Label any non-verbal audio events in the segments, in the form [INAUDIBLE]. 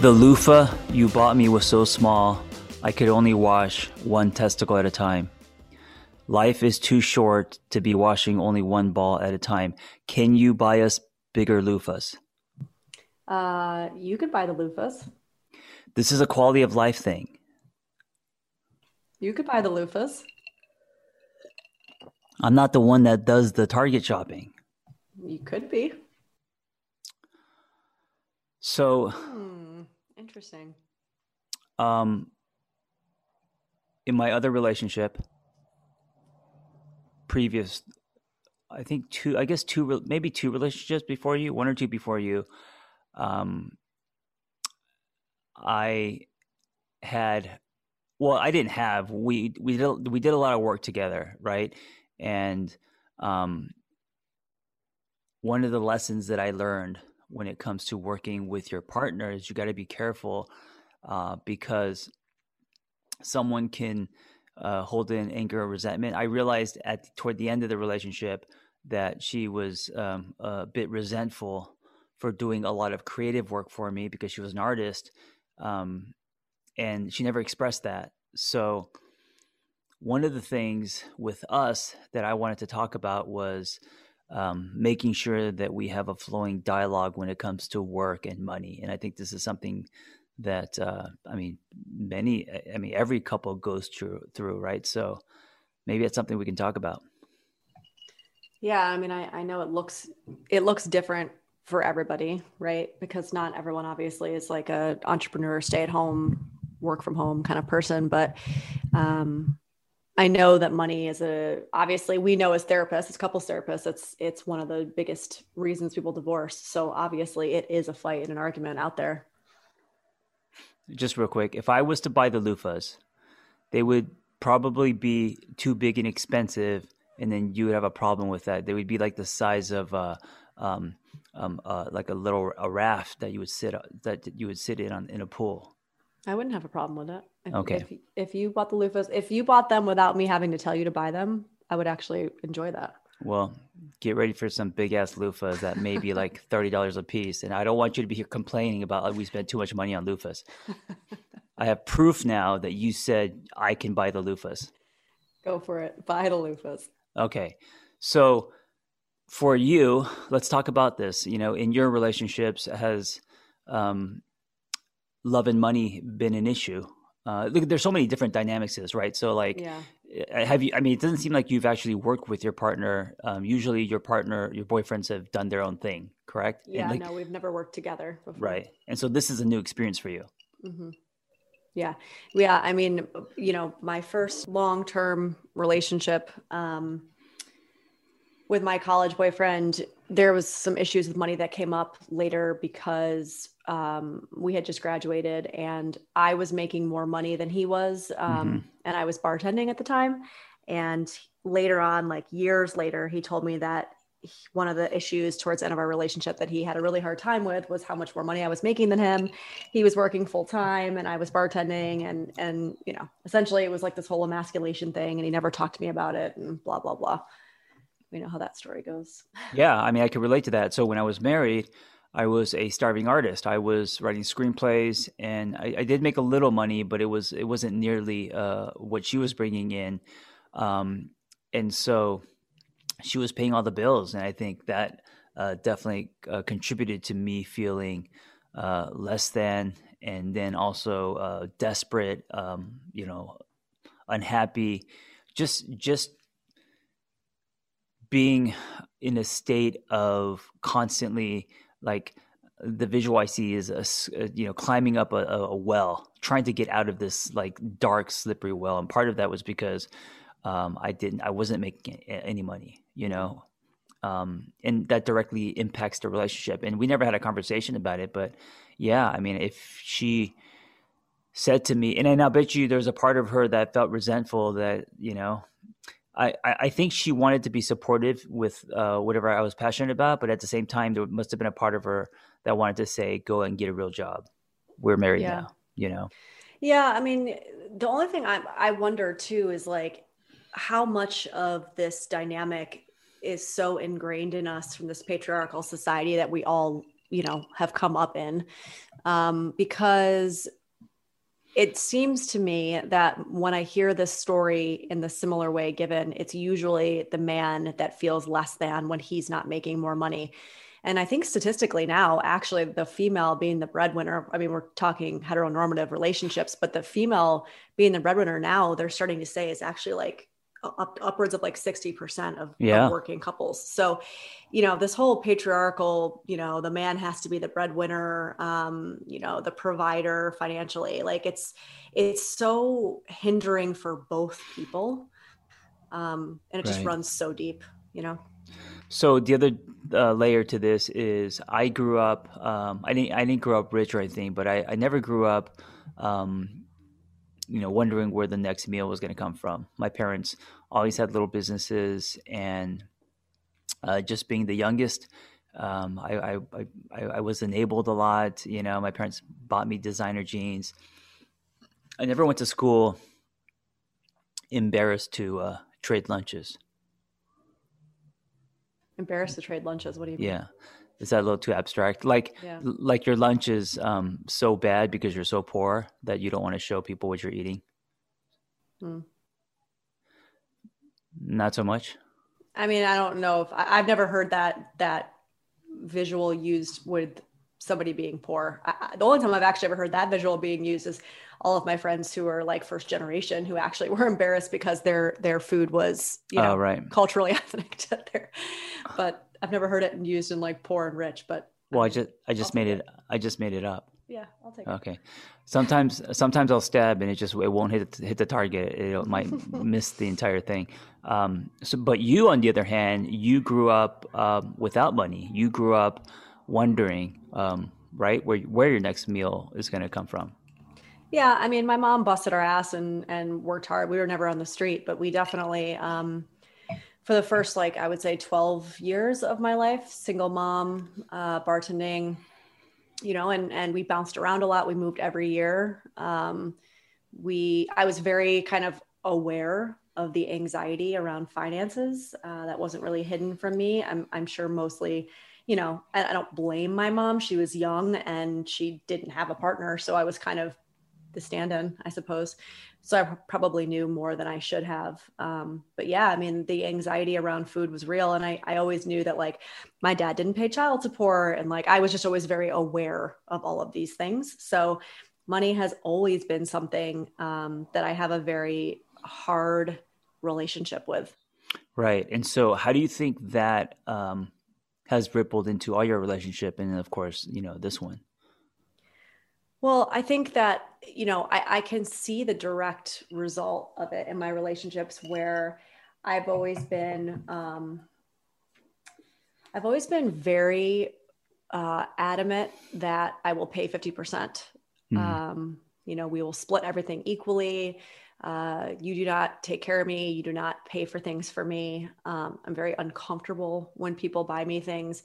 The loofah you bought me was so small, I could only wash one testicle at a time. Life is too short to be washing only one ball at a time. Can you buy us bigger loofahs? Uh, you could buy the loofahs. This is a quality of life thing. You could buy the loofahs. I'm not the one that does the Target shopping. You could be. So. Hmm Interesting. Um, in my other relationship, previous, I think two, I guess two, maybe two relationships before you, one or two before you, um, I had, well, I didn't have, we, we did, we did a lot of work together. Right. And, um, one of the lessons that I learned when it comes to working with your partners, you got to be careful uh, because someone can uh, hold in anger or resentment. I realized at toward the end of the relationship that she was um, a bit resentful for doing a lot of creative work for me because she was an artist, um, and she never expressed that. So, one of the things with us that I wanted to talk about was um, making sure that we have a flowing dialogue when it comes to work and money. And I think this is something that uh, I mean, many, I mean, every couple goes through through, right? So maybe it's something we can talk about. Yeah, I mean, I, I know it looks it looks different for everybody, right? Because not everyone obviously is like a entrepreneur, stay at home, work from home kind of person, but um, I know that money is a obviously we know as therapists, as couples therapists, it's it's one of the biggest reasons people divorce. So obviously it is a fight and an argument out there. Just real quick, if I was to buy the loofahs, they would probably be too big and expensive, and then you would have a problem with that. They would be like the size of uh, um, um, uh, like a little a raft that you would sit that you would sit in on in a pool. I wouldn't have a problem with it. Okay. If, if you bought the loofahs, if you bought them without me having to tell you to buy them, I would actually enjoy that. Well, get ready for some big ass loofahs that may be like [LAUGHS] thirty dollars a piece, and I don't want you to be here complaining about like, we spent too much money on loofahs. [LAUGHS] I have proof now that you said I can buy the loofahs. Go for it. Buy the loofahs. Okay, so for you, let's talk about this. You know, in your relationships, has um, love and money been an issue? Uh, look, there's so many different dynamics to this, right? So, like, yeah. Eh, have you? I mean, it doesn't seem like you've actually worked with your partner. Um, usually, your partner, your boyfriends have done their own thing, correct? Yeah, like, no, we've never worked together before. Right, and so this is a new experience for you. Mm-hmm. Yeah, yeah. I mean, you know, my first long-term relationship. Um, with my college boyfriend, there was some issues with money that came up later because um, we had just graduated and I was making more money than he was. Um, mm-hmm. And I was bartending at the time. And later on, like years later, he told me that one of the issues towards the end of our relationship that he had a really hard time with was how much more money I was making than him. He was working full time and I was bartending and and you know, essentially it was like this whole emasculation thing and he never talked to me about it and blah blah blah we know how that story goes. [LAUGHS] Yeah, I mean, I could relate to that. So when I was married, I was a starving artist. I was writing screenplays, and I, I did make a little money, but it was it wasn't nearly uh, what she was bringing in, um, and so she was paying all the bills, and I think that uh, definitely uh, contributed to me feeling uh, less than, and then also uh, desperate, um, you know, unhappy, just just being in a state of constantly like the visual I see is a, you know climbing up a, a, well, trying to get out of this like dark, slippery well, and part of that was because um, I didn't, I wasn't making any money, you know, um, and that directly impacts the relationship. And we never had a conversation about it, but yeah, I mean, if she said to me, and I bet you there's a part of her that felt resentful that you know I, I think she wanted to be supportive with uh, whatever I was passionate about, but at the same time, there must have been a part of her that wanted to say, "Go and get a real job. We're married yeah. now." You know? Yeah, I mean, the only thing I I wonder too is like how much of this dynamic is so ingrained in us from this patriarchal society that we all you know have come up in um, because it seems to me that when I hear this story in the similar way given, it's usually the man that feels less than when he's not making more money. And I think statistically now, actually, the female being the breadwinner, I mean, we're talking heteronormative relationships, but the female being the breadwinner now, they're starting to say is actually like up, upwards of like 60% of, yeah. of, working couples. So, you know, this whole patriarchal, you know, the man has to be the breadwinner, um, you know, the provider financially, like it's, it's so hindering for both people. Um, and it right. just runs so deep, you know? So the other uh, layer to this is I grew up, um, I didn't, I didn't grow up rich or anything, but I, I never grew up, um, you know, wondering where the next meal was going to come from. My parents always had little businesses, and uh, just being the youngest, um, I, I, I, I, was enabled a lot. You know, my parents bought me designer jeans. I never went to school embarrassed to uh, trade lunches. Embarrassed to trade lunches? What do you mean? Yeah is that a little too abstract like yeah. like your lunch is um, so bad because you're so poor that you don't want to show people what you're eating hmm. not so much i mean i don't know if I, have never heard that that visual used with somebody being poor I, the only time i've actually ever heard that visual being used is all of my friends who are like first generation who actually [LAUGHS] were embarrassed because their their food was you know oh, right. culturally [LAUGHS] ethnic to their but I've never heard it used in like poor and rich, but well, I just I just made it. it. I just made it up. Yeah, I'll take it. Okay. Sometimes sometimes I'll stab and it just it won't hit hit the target. It might [LAUGHS] miss the entire thing. Um, so, but you, on the other hand, you grew up um, without money. You grew up wondering, um, right, where where your next meal is going to come from. Yeah, I mean, my mom busted our ass and and worked hard. We were never on the street, but we definitely. Um, for the first like i would say 12 years of my life single mom uh, bartending you know and and we bounced around a lot. We moved every year. Um, we i was very kind of aware of the anxiety around finances uh, that wasn't really hidden from me. I'm, I'm sure mostly you know I, I don't blame my mom. She was young and she didn't have a partner. So i was kind of the stand-in i suppose so I probably knew more than I should have. Um, but yeah, I mean, the anxiety around food was real. And I, I always knew that like my dad didn't pay child support. And like I was just always very aware of all of these things. So money has always been something um, that I have a very hard relationship with. Right. And so how do you think that um, has rippled into all your relationship? And of course, you know, this one? Well, I think that, you know, I, I can see the direct result of it in my relationships where I've always been um, I've always been very uh, adamant that I will pay 50%. mm hmm um, you know, we will split everything equally. Uh, you do not take care of me. You do not pay for things for me. Um, I'm very uncomfortable when people buy me things.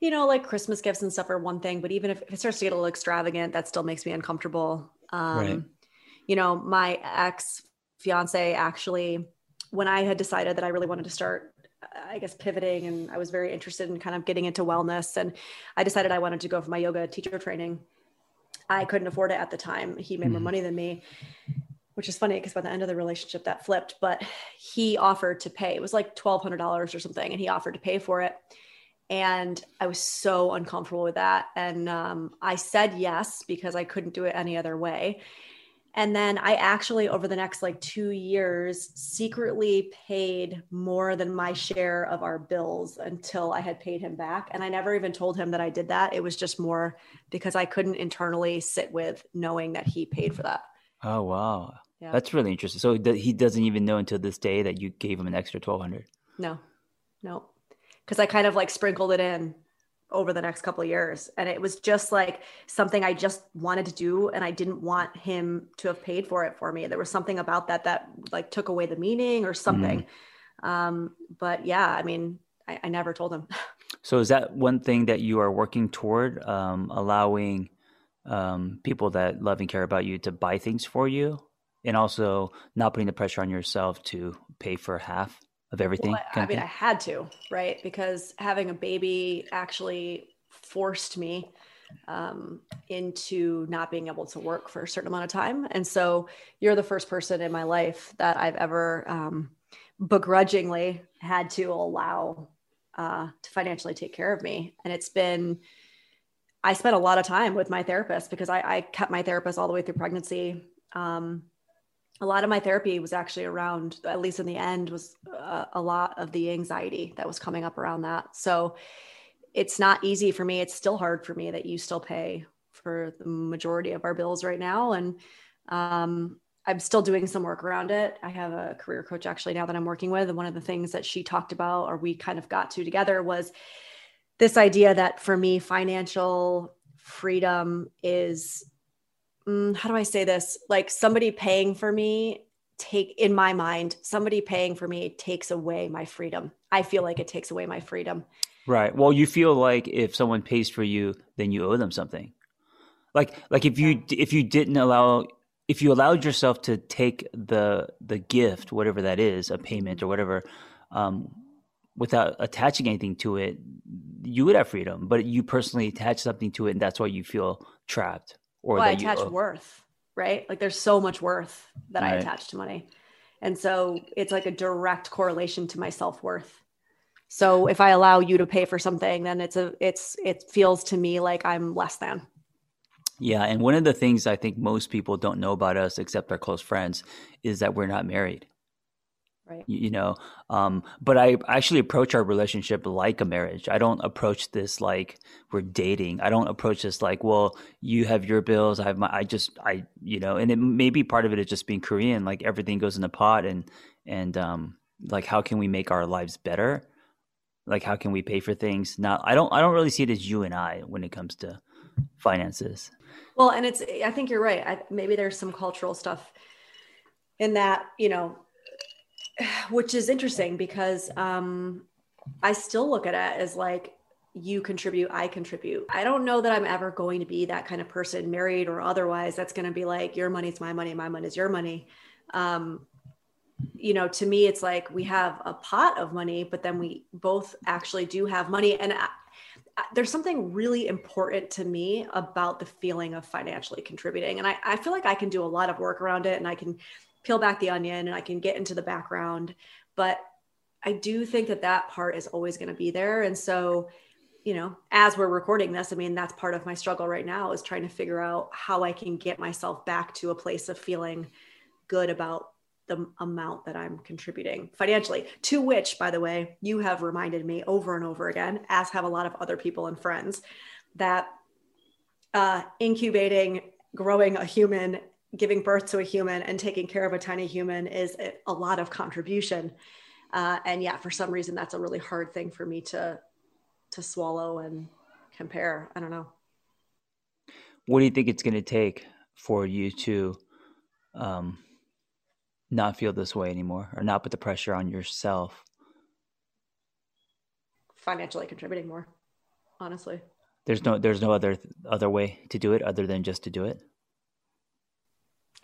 You know, like Christmas gifts and stuff are one thing, but even if, if it starts to get a little extravagant, that still makes me uncomfortable. Um, right. You know, my ex fiance actually, when I had decided that I really wanted to start I guess pivoting and I was very interested in kind of getting into wellness and I decided I wanted to go for my yoga teacher training. I couldn't afford it at the time. He made more mm-hmm. money than me, which is funny because by the end of the relationship that flipped, but he offered to pay. It was like $1200 or something and he offered to pay for it. And I was so uncomfortable with that and um, I said yes because I couldn't do it any other way. And then I actually, over the next like two years, secretly paid more than my share of our bills until I had paid him back. And I never even told him that I did that. It was just more because I couldn't internally sit with knowing that he paid for that. Oh, wow. Yeah. That's really interesting. So he doesn't even know until this day that you gave him an extra 1200 No, no. Because I kind of like sprinkled it in over the next couple of years and it was just like something i just wanted to do and i didn't want him to have paid for it for me there was something about that that like took away the meaning or something mm-hmm. um but yeah i mean I, I, never told him [LAUGHS] so is that one thing that you are working toward um allowing um people that love and care about you to buy things for you and also not putting the pressure on yourself to pay for half of everything? Well, I, I mean, I had to, right? Because having a baby actually forced me um, into not being able to work for a certain amount of time. And so you're the first person in my life that I've ever um, begrudgingly had to allow uh, to financially take care of me. And it's been, I spent a lot of time with my therapist because I, I kept my therapist all the way through pregnancy. Um, a lot of my therapy was actually around at least in the end was uh, a lot of the anxiety that was coming up around that. So it's not easy for me. It's still hard for me that you still pay for the majority of our bills right now. And um, i'm still doing some work around it. I have a career coach actually now that i'm working with. And one of the things that she talked about or we kind of got to together was this idea that for me financial freedom is mm, how do I say this? Like somebody paying for me take in my mind, somebody paying for me takes away my freedom. I feel like it takes away my freedom. Right. Well, you feel like if someone pays for you, then you owe them something. Like like if you if you didn't allow if you allowed yourself to take the the gift, whatever that is, a payment or whatever, um, without attaching anything to it, you would have freedom. But you personally attach something to it, and that's why you feel trapped or well, I attach you, worth, right? Like there's so much worth that right. I attach to money. And so it's like a direct correlation to my self-worth. So if I allow you to pay for something, then it's a it's it feels to me like I'm less than. Yeah, and one of the things I think most people don't know about us except our close friends is that we're not married right. you, know um, but i actually approach our relationship like a marriage. I don't approach this like we're dating. I don't approach this like well you have your bills i have my i just i you know and it maybe part of it is just being korean like everything goes in a pot and and um like how can we make our lives better? Like how can we pay for things? Now i don't i don't really see it as you and i when it comes to finances. Well and it's i think you're right. I, maybe there's some cultural stuff in that you know which is interesting because um, I still look at it as like you contribute, I contribute. I don't know that I'm ever going to be that kind of person, married or otherwise, that's going to be like, your money's my money, my money is your money. Um, you know, to me, it's like we have a pot of money, but then we both actually do have money. And I, I, there's something really important to me about the feeling of financially contributing. And I, I feel like I can do a lot of work around it and I can peel back the onion and I can get into the background. But I do think that that part is always going to be there. And so, you know, as we're recording this, I mean, that's part of my struggle right now is trying to figure out how I can get myself back to a place of feeling good about the amount that I'm contributing financially. To which, by the way, you have reminded me over and over again, as have a lot of other people and friends, that uh, incubating, growing a human giving birth to a human and taking care of a tiny human is a lot of contribution. Uh, and yeah, for some reason, that's a really hard thing for me to to swallow and compare. I don't know. What do you think it's going to take for you to um, not feel this way anymore or not put the pressure on yourself? Financially contributing more, honestly. There's no there's no other other way to do it other than just to do it.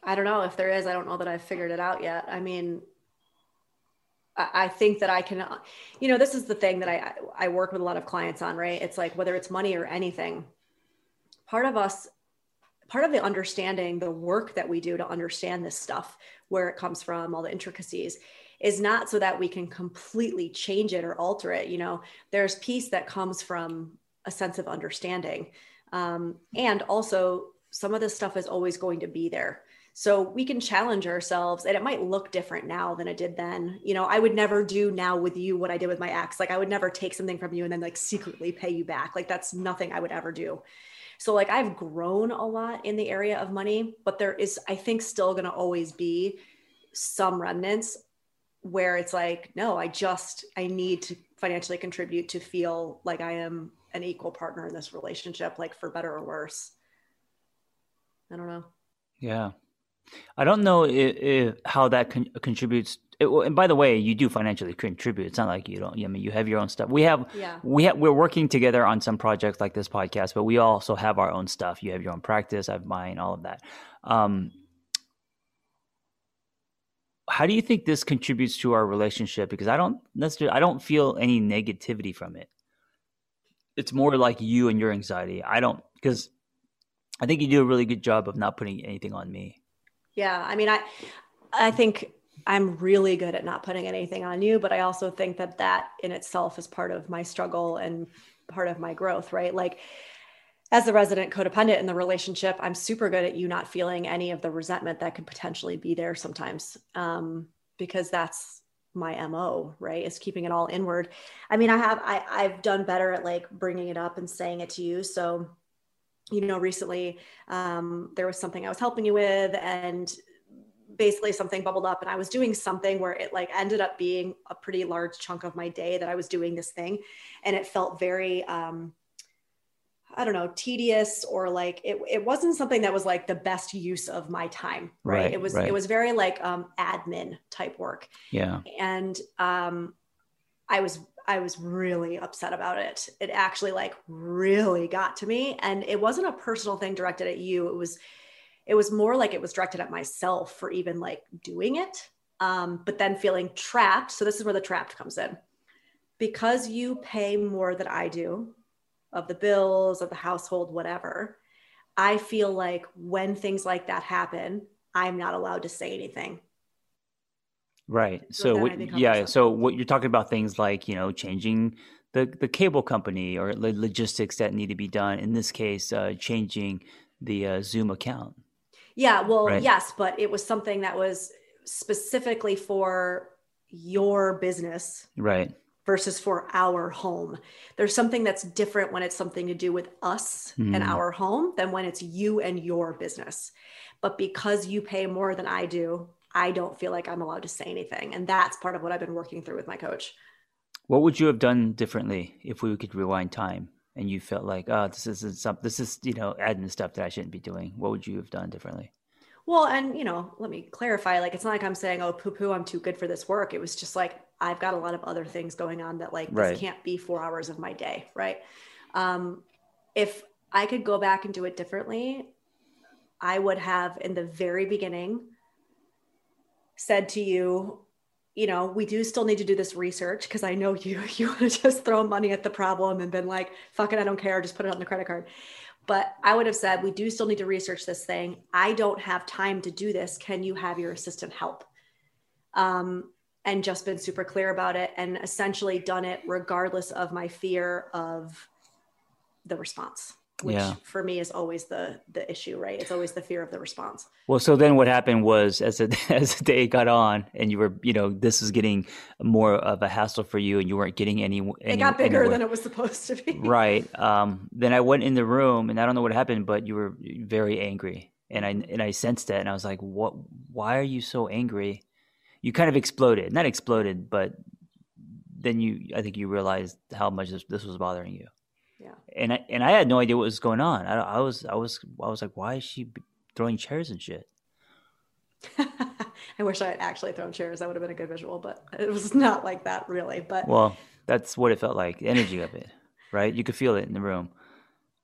I don't know if there is. I don't know that I've figured it out yet. I mean, I think that I can, you know, this is the thing that I I work with a lot of clients on, right? It's like whether it's money or anything. Part of us, part of the understanding, the work that we do to understand this stuff, where it comes from, all the intricacies, is not so that we can completely change it or alter it. You know, there's peace that comes from a sense of understanding, um, and also some of this stuff is always going to be there so we can challenge ourselves and it might look different now than it did then. You know, I would never do now with you what I did with my ex. Like I would never take something from you and then like secretly pay you back. Like that's nothing I would ever do. So like I've grown a lot in the area of money, but there is I think still going to always be some remnants where it's like no, I just I need to financially contribute to feel like I am an equal partner in this relationship like for better or worse. I don't know. Yeah. I don't know if, if how that con- contributes. It, and by the way, you do financially contribute. It's not like you don't. I mean, you have your own stuff. We have, yeah. we have, we're working together on some projects like this podcast, but we also have our own stuff. You have your own practice. I have mine. All of that. Um, how do you think this contributes to our relationship? Because I don't necessarily, I don't feel any negativity from it. It's more like you and your anxiety. I don't because I think you do a really good job of not putting anything on me. Yeah. I mean, I, I think I'm really good at not putting anything on you, but I also think that that in itself is part of my struggle and part of my growth, right? Like, as the resident codependent in the relationship, I'm super good at you not feeling any of the resentment that could potentially be there sometimes, um, because that's my mo, right? Is keeping it all inward. I mean, I have I I've done better at like bringing it up and saying it to you. So you know, recently um, there was something I was helping you with, and basically something bubbled up, and I was doing something where it like ended up being a pretty large chunk of my day that I was doing this thing, and it felt very, um, I don't know, tedious or like it, it wasn't something that was like the best use of my time, right? right it was right. it was very like um, admin type work, yeah, and um, I was I was really upset about it. It actually like really got to me and it wasn't a personal thing directed at you. It was it was more like it was directed at myself for even like doing it. Um, but then feeling trapped. So this is where the trapped comes in. Because you pay more than I do of the bills, of the household, whatever, I feel like when things like that happen, I'm not allowed to say anything Right. So, what, yeah. So what you're talking about things like you know changing the the cable company or logistics that need to be done. In this case, uh, changing the uh, Zoom account. Yeah. Well, right? yes, but it was something that was specifically for your business. Right. Versus for our home. There's something that's different when it's something to do with us mm. and our home than when it's you and your business. But because you pay more than I do, I don't feel like I'm allowed to say anything. And that's part of what I've been working through with my coach. What would you have done differently if we could rewind time and you felt like, oh, this isn't something, this is, you know, adding stuff that I shouldn't be doing? What would you have done differently? Well, and, you know, let me clarify like, it's not like I'm saying, oh, poo poo, I'm too good for this work. It was just like, I've got a lot of other things going on that, like, right. this can't be four hours of my day. Right. Um, if I could go back and do it differently, I would have in the very beginning said to you, you know, we do still need to do this research because I know you [LAUGHS] you want to just throw money at the problem and been like, fuck it, I don't care, just put it on the credit card. But I would have said, we do still need to research this thing. I don't have time to do this. Can you have your assistant help? Um, and just been super clear about it and essentially done it regardless of my fear of the response which yeah. for me is always the the issue right it's always the fear of the response well so then what happened was as [LAUGHS] as the day got on and you were you know this was getting more of a hassle for you and you weren't getting any, any it got bigger anywhere. than it was supposed to be [LAUGHS] right um, then i went in the room and i don't know what happened but you were very angry and i and i sensed that and i was like what why are you so angry you kind of exploded not exploded but then you I think you realized how much this, this was bothering you. Yeah. And I and I had no idea what was going on. I, I was I was I was like, why is she throwing chairs and shit? [LAUGHS] I wish I had actually thrown chairs. That would have been a good visual, but it was not like that really. But well, that's what it felt like. The energy of it, right? You could feel it in the room.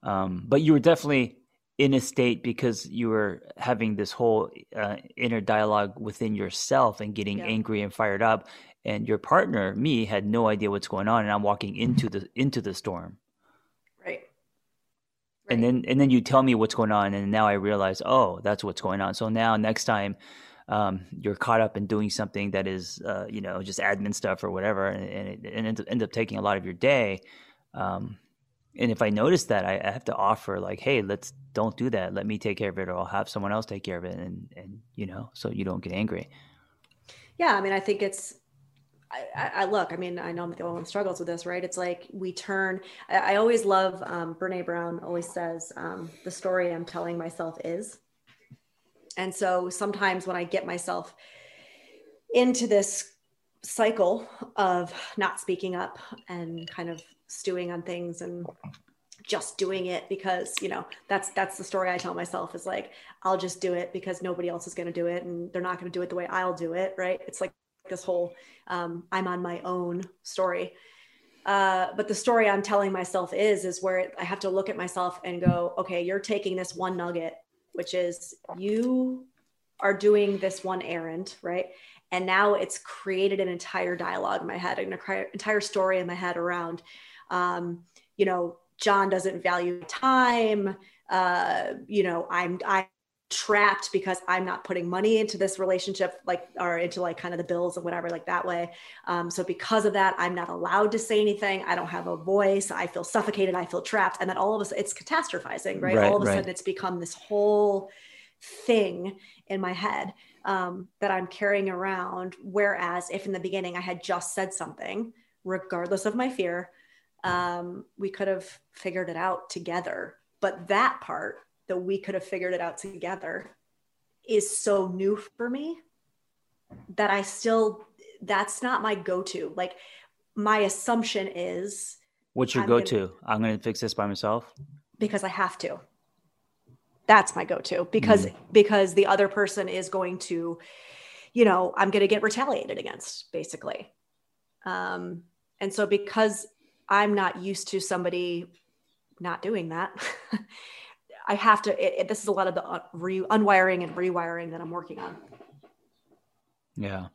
Um, but you were definitely in a state because you were having this whole uh, inner dialogue within yourself and getting yeah. angry and fired up and your partner me had no idea what's going on and i'm walking into the into the storm and then and then you tell me what's going on and now i realize oh that's what's going on so now next time um, you're caught up in doing something that is uh, you know just admin stuff or whatever and, and it, ends, up, ends up taking a lot of your day um, and if I notice that, I, I, have to offer like, hey, let's don't do that. Let me take care of it, or I'll have someone else take care of it, and and you know, so you don't get angry. Yeah, I mean, I think it's. I, I look. I mean, I know I'm the only one struggles with this, right? It's like we turn. I, I always love. Um, Brene Brown always says, um, "The story I'm telling myself is." And so sometimes when I get myself into this cycle of not speaking up and kind of stewing on things and just doing it because you know that's that's the story i tell myself is like i'll just do it because nobody else is going to do it and they're not going to do it the way i'll do it right it's like this whole um, i'm on my own story uh, but the story i'm telling myself is is where i have to look at myself and go okay you're taking this one nugget which is you are doing this one errand right and now it's created an entire dialogue in my head an entire story in my head around um, you know, John doesn't value time. Uh, you know, I'm I'm trapped because I'm not putting money into this relationship, like or into like kind of the bills and whatever, like that way. Um, so because of that, I'm not allowed to say anything. I don't have a voice. I feel suffocated. I feel trapped. And then all of a sudden, it's catastrophizing, right? right all of a right. sudden, it's become this whole thing in my head um, that I'm carrying around. Whereas if in the beginning I had just said something, regardless of my fear, um, we could have figured it out together. But that part that we could have figured it out together is so new for me that I still, that's not my go to. Like, my assumption is what's your go to? I'm going to fix this by myself because I have to. That's my go to because, mm. because the other person is going to, you know, I'm going to get retaliated against basically. Um, and so because I'm not used to somebody not doing that. [LAUGHS] I have to, it, it, this is a lot of the re, unwiring and rewiring that I'm working on. Yeah.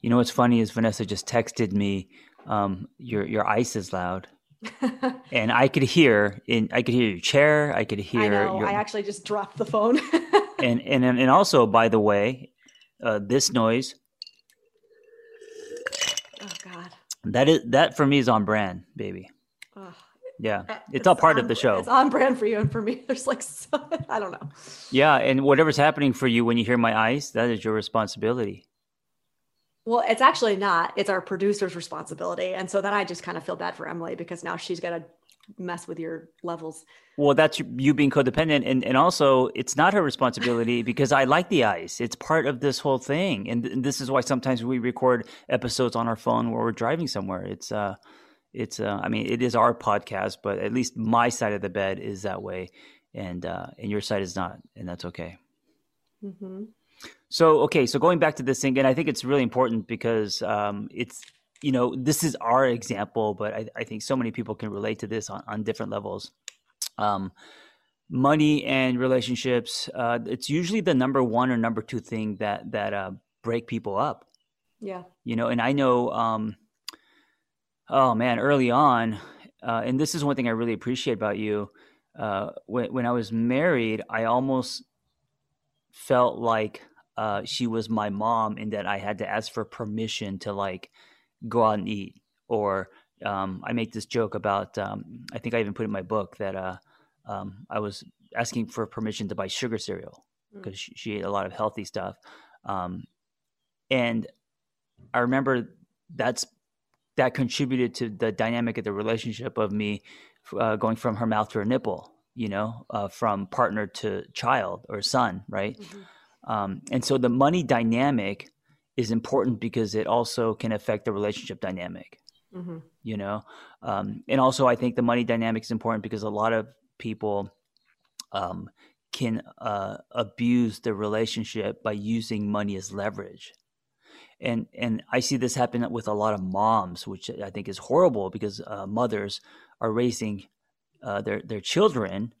You know what's funny is Vanessa just texted me, um, your your ice is loud. [LAUGHS] and I could hear in I could hear your chair, I could hear I know, your, I actually just dropped the phone. [LAUGHS] and, and and also by the way, uh, this noise Oh God. That is that for me is on brand, baby. Yeah, it's, it's all part on, of the show. It's on brand for you, and for me, [LAUGHS] there's like so, [LAUGHS] I don't know. Yeah, and whatever's happening for you when you hear my ice, that is your responsibility. Well, it's actually not. It's our producer's responsibility, and so then I just kind of feel bad for Emily because now she's got to mess with your levels. Well, that's you being codependent, and and also it's not her responsibility [LAUGHS] because I like the ice. It's part of this whole thing, and, and, this is why sometimes we record episodes on our phone where we're driving somewhere. It's uh, it's uh, I mean, it is our podcast, but at least my side of the bed is that way, and uh, and your side is not, and that's okay. Mm-hmm. So okay, so going back to this thing, and I think it's really important because um, it's you know, this is our example, but I, I think so many people can relate to this on, on different levels. Um, money and relationships, uh, it's usually the number one or number two thing that that uh, break people up. Yeah, you know, and I know, um, oh man, early on, uh, and this is one thing I really appreciate about you. Uh, when when I was married, I almost felt like uh, she was my mom, in that I had to ask for permission to like go out and eat. Or um, I make this joke about, um, I think I even put in my book that uh, um, I was asking for permission to buy sugar cereal because mm. she, she, ate a lot of healthy stuff. Um, and I remember that's that contributed to the dynamic of the relationship of me uh, going from her mouth to her nipple, you know, uh, from partner to child or son, right? Mm-hmm. Um, and so the money dynamic is important because it also can affect the relationship dynamic. Mm-hmm. You know, um, and also I think the money dynamic is important because a lot of people um, can uh, abuse the relationship by using money as leverage. And and I see this happen with a lot of moms, which I think is horrible because uh, mothers are raising uh, their their children,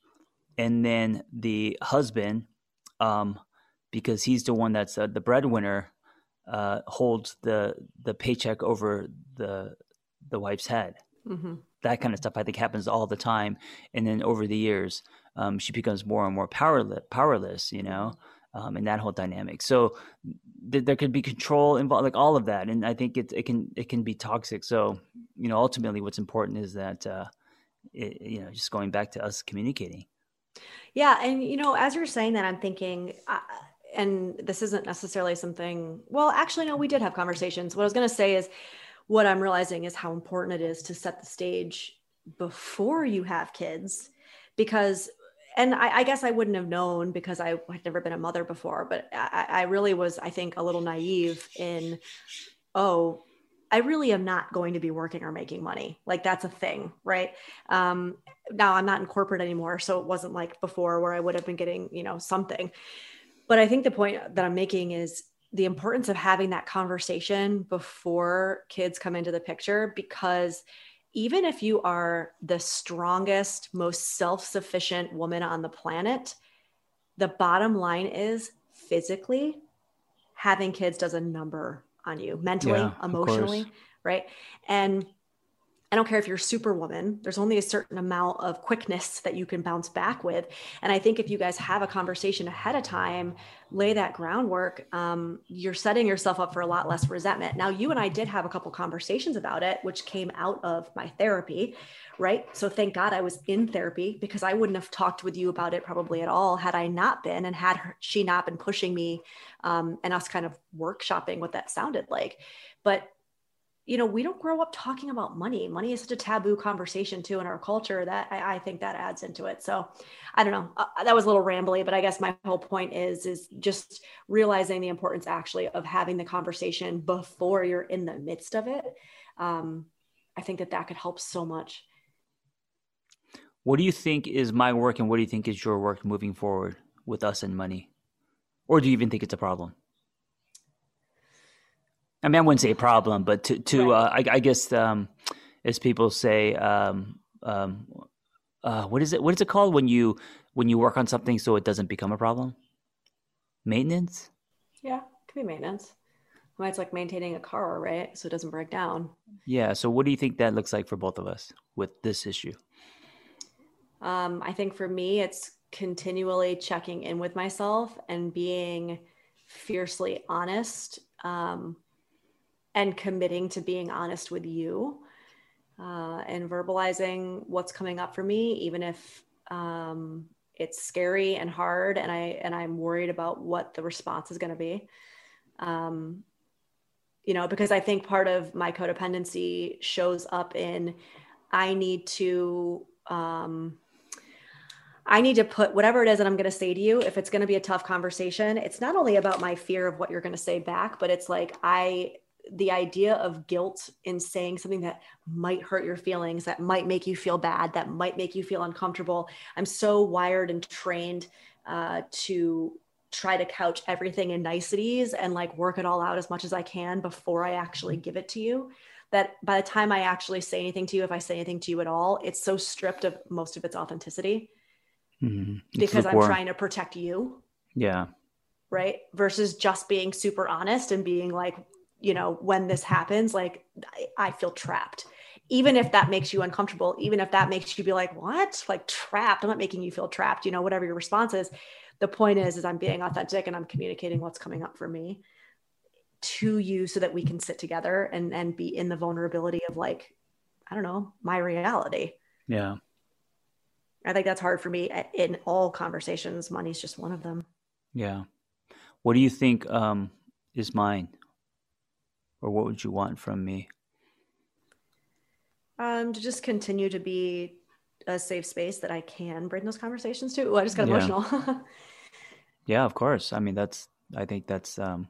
and then the husband, um, because he's the one that's uh, the breadwinner, uh, holds the the paycheck over the the wife's head. Mm-hmm. That kind of stuff I think happens all the time, and then over the years, um, she becomes more and more powerless. Powerless, you know, um, in that whole dynamic. So th- there could be control involved, like all of that, and I think it it can it can be toxic. So you know, ultimately, what's important is that uh, it, you know, just going back to us communicating. Yeah, and you know, as you're saying that, I'm thinking. Uh, and this isn't necessarily something well actually no we did have conversations what i was going to say is what I'm realizing is how important it is to set the stage before you have kids because and I, I, guess I wouldn't have known because I had never been a mother before, but I, I, really was, I think, a little naive in, oh, I really am not going to be working or making money. Like that's a thing, right? Um, now I'm not in corporate anymore, so it wasn't like before where I would have been getting, you know, something. But I think the point that I'm making is the importance of having that conversation before kids come into the picture because even if you are the strongest, most self sufficient woman on the planet, the bottom line is physically having kids does a number on you mentally, yeah, emotionally, right? And I don't care if you're superwoman, there's only a certain amount of quickness that you can bounce back with. And I think if you guys have a conversation ahead of time, lay that groundwork, um, you're setting yourself up for a lot less resentment. Now, you and I did have a couple conversations about it, which came out of my therapy, right? So thank God I was in therapy because I wouldn't have talked with you about it probably at all had I not been and had her, she not been pushing me um, and us kind of workshopping what that sounded like. But you know, we don't grow up talking about money. Money is such a taboo conversation too in our culture that I, I think that adds into it. So I don't know. Uh, that was a little rambly, but I guess my whole point is is just realizing the importance actually of having the conversation before you're in the midst of it. Um, I think that that could help so much. What do you think is my work, and what do you think is your work moving forward with us and money, or do you even think it's a problem? I mean, I wouldn't say a problem, but to to right. uh, I, I, guess um, as people say, um, um, uh, what is it? What is it called when you when you work on something so it doesn't become a problem? Maintenance. Yeah, it could be maintenance. Well, it's like maintaining a car, right? So it doesn't break down. Yeah. So what do you think that looks like for both of us with this issue? Um, I think for me, it's continually checking in with myself and being fiercely honest. Um, and committing to being honest with you uh, and verbalizing what's coming up for me, even if um, it's scary and hard, and I and I'm worried about what the response is going to be. Um, you know, because I think part of my codependency shows up in I need to. Um, I need to put whatever it is that I'm going to say to you. If it's going to be a tough conversation, it's not only about my fear of what you're going to say back, but it's like I the idea of guilt in saying something that might hurt your feelings, that might make you feel bad, that might make you feel uncomfortable. I'm so wired and trained uh, to try to couch everything in niceties and like work it all out as much as I can before I actually give it to you. That by the time I actually say anything to you, if I say anything to you at all, it's so stripped of most of its authenticity mm-hmm. because I'm trying to protect you. Yeah. Right. Versus just being super honest and being like, you know, when this happens, like I, feel trapped. Even if that makes you uncomfortable, even if that makes you be like, what? Like trapped. I'm not making you feel trapped, you know, whatever your response is. The point is, is I'm being authentic and I'm communicating what's coming up for me to you so that we can sit together and and be in the vulnerability of like, I don't know, my reality. Yeah. I think that's hard for me in all conversations. Money's just one of them. Yeah. What do you think um, is mine? Or what would you want from me? Um, to just continue to be a safe space that I can bring those conversations to. Ooh, I just got emotional. [LAUGHS] yeah, of course. I mean, that's. I think that's. um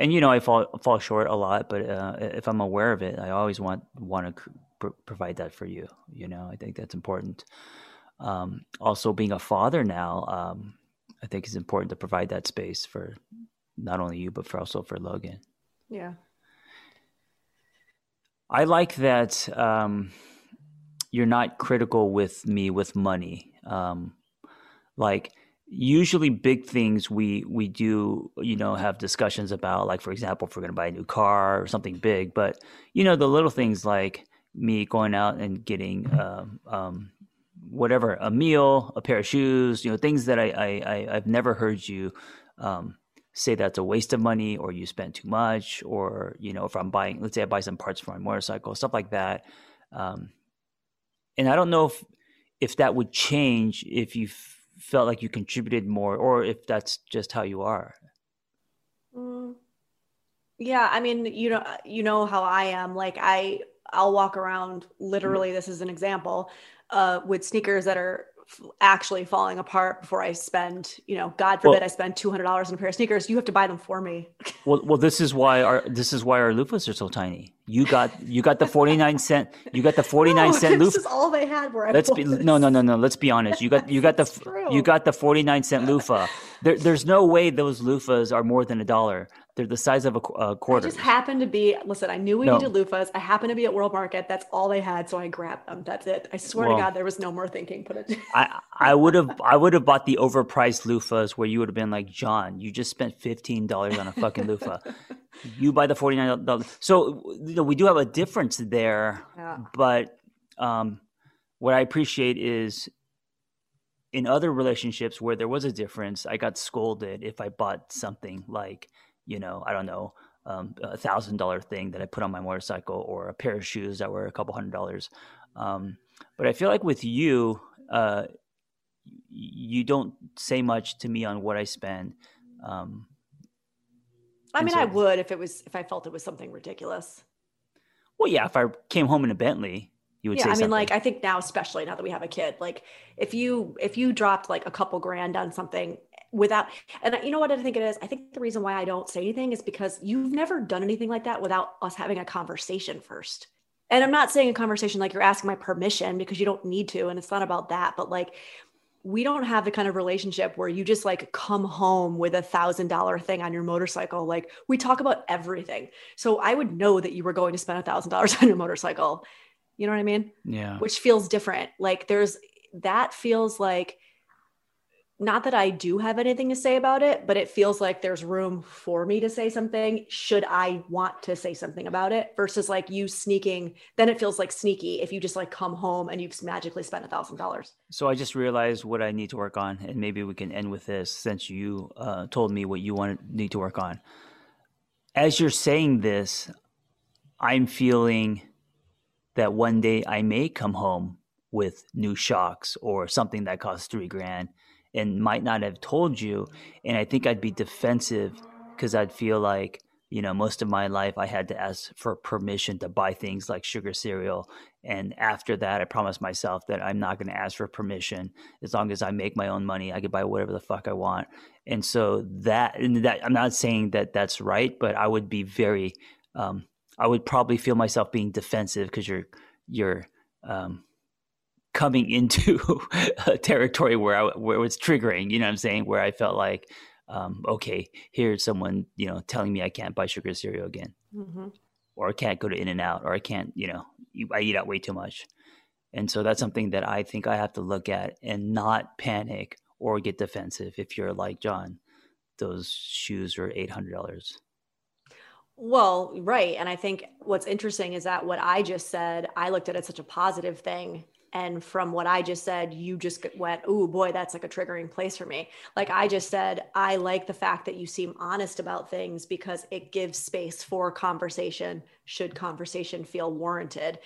and you know, I fall fall short a lot, but uh, if I'm aware of it, I always want want to pr- provide that for you. You know, I think that's important. Um, also, being a father now, um, I think it's important to provide that space for not only you but for also for Logan. Yeah. I like that um, you're not critical with me with money. Um, like usually big things we we do you know have discussions about like for example if we're going to buy a new car or something big but you know the little things like me going out and getting um, um, whatever a meal a pair of shoes you know things that i, I, I have never heard you um, say that's a waste of money or you spent too much or you know if i'm buying let's say i buy some parts for my motorcycle stuff like that um, and i don't know if if that would change if you f- felt like you contributed more or if that's just how you are mm. yeah i mean you know you know how i am like i i'll walk around literally this is an example uh, with sneakers that are actually falling apart before I spend, you know, God forbid well, I spend two hundred dollars on a pair of sneakers. You have to buy them for me. [LAUGHS] well, well, this is why our this is why our loofahs are so tiny. You got you got the forty nine cent you got the forty [LAUGHS] nine no, cent loofah. This is all they had. Where I let's be no no no no. Let's be honest. You got [LAUGHS] you got the true. you got the forty nine cent loofah. There, there's no way those loofahs are more than a dollar. They're the size of a, a quarter. I just happened to be. Listen, I knew we no. needed loofahs. I happened to be at World Market. That's all they had, so I grabbed them. That's it. I swear well, to God, there was no more thinking. Put it. [LAUGHS] I I would have I would have bought the overpriced loofahs where you would have been like John. You just spent fifteen dollars on a fucking loofah. [LAUGHS] you buy the forty nine dollars. So you know we do have a difference there, yeah. but um, what I appreciate is in other relationships where there was a difference, I got scolded if I bought something like you know, I don't know, um, a thousand dollar thing that I put on my motorcycle or a pair of shoes that were a couple hundred dollars. Um, but I feel like with you, uh, you don't say much to me on what I spend. Um, I mean, so, I would if it was if I felt it was something ridiculous. Well, yeah, if I came home in a Bentley, you would say. yeah, I mean, something. like I think now, especially now that we have a kid, like if you if you dropped like a couple grand on something without and you know what i think it is? I think the reason why i don't say anything is because you've never done anything like that without us having a conversation first. And i'm not saying a conversation like you're asking my permission because you don't need to and it's not about that but like we don't have the kind of relationship where you just like come home with a thousand dollar thing on your motorcycle. Like we talk about everything. So i would know that you were going to spend a thousand dollars [LAUGHS] on your motorcycle. You know what i mean? Yeah. Which feels different. Like there's that feels like not that I do have anything to say about it, but it feels like there's room for me to say something should I want to say something about it versus like you sneaking. Then it feels like sneaky if you just like come home and you've magically spent a thousand dollars. So I just realized what I need to work on, and maybe we can end with this since you uh, told me what you want need to work on. As you're saying this, I'm feeling that one day I may come home with new shocks or something that costs three grand and might not have told you. And I think I'd be defensive because I'd feel like, you know, most of my life I had to ask for permission to buy things like sugar cereal. And after that, I promised myself that I'm not going to ask for permission. As long as I make my own money, I can buy whatever the fuck I want. And so that, and that I'm not saying that that's right, but I would be very, um, I would probably feel myself being defensive because you're, you're, um, coming into [LAUGHS] a territory where I where it was triggering. You know what I'm saying? Where I felt like, um, okay, here's someone you know telling me I can't buy sugar cereal again, mm-hmm. or I can't go to In and Out, or I can't you know I eat out way too much, and so that's something that I think I have to look at and not panic or get defensive. If you're like John, those shoes are eight hundred dollars. Well, right. And I think what's interesting is that what I just said, I looked at it as such a positive thing and from what I just said, you just went, oh boy, that's like a triggering place for me. Like I just said, I like the fact that you seem honest about things because it gives space for conversation, should conversation feel warranted.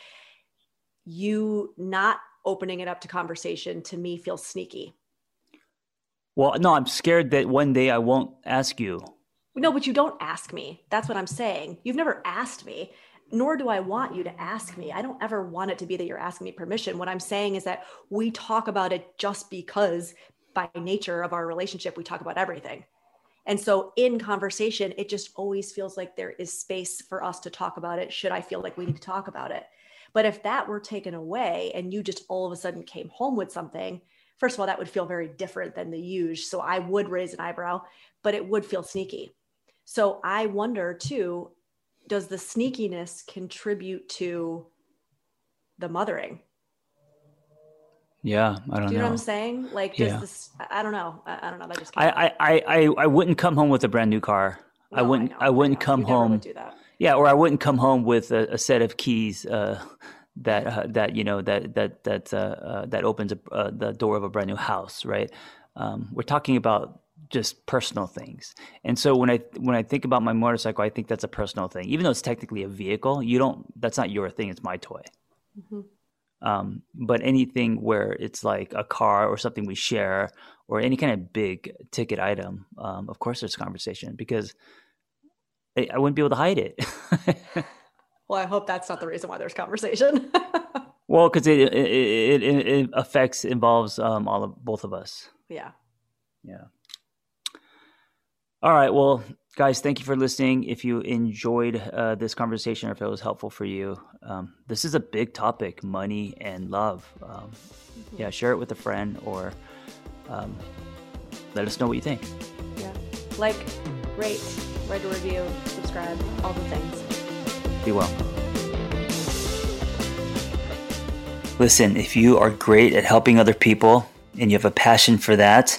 You not opening it up to conversation to me feels sneaky. Well, no, I'm scared that one day I won't ask you. No, but you don't ask me. That's what I'm saying. You've never asked me nor do I want you to ask me. I don't ever want it to be that you're asking me permission. What I'm saying is that we talk about it just because by nature of our relationship, we talk about everything. And so in conversation, it just always feels like there is space for us to talk about it. Should I feel like we need to talk about it? But if that were taken away and you just all of a sudden came home with something, first of all, that would feel very different than the use. So I would raise an eyebrow, but it would feel sneaky. So I wonder too, does the sneakiness contribute to the mothering? Yeah, I don't know. Do you know. know what I'm saying? Like, does Yeah. this? I I don't know. I, I don't know. That just. I, I, I, I wouldn't come home with a brand new car. I wouldn't. know, I, wouldn't know. come You home. would do that. Yeah, or I wouldn't come home with a, a set of keys uh, that uh, that you know that that that uh, uh, that opens a, uh, the door of a brand new house, right? Um, we're talking about just personal things, and so when I when I think about my motorcycle, I think that's a personal thing, even though it's technically a vehicle. You don't. That's not your thing. It's my toy. Mhm. Um, but anything where it's like a car or something we share or any kind of big ticket item, um, of course, there's conversation because I, I wouldn't be able to hide it. [LAUGHS] Well, I hope that's not the reason why there's conversation. [LAUGHS] well, because it, it, it, it it affects involves um, all of both of us. yeah. Yeah. All right. Well, guys, thank you for listening. If you enjoyed uh, this conversation or if it was helpful for you, um, this is a big topic money and love. Um, yeah, share it with a friend or um, let us know what you think. Yeah. Like, rate, write a review, subscribe, all the things. Be well. Listen, if you are great at helping other people and you have a passion for that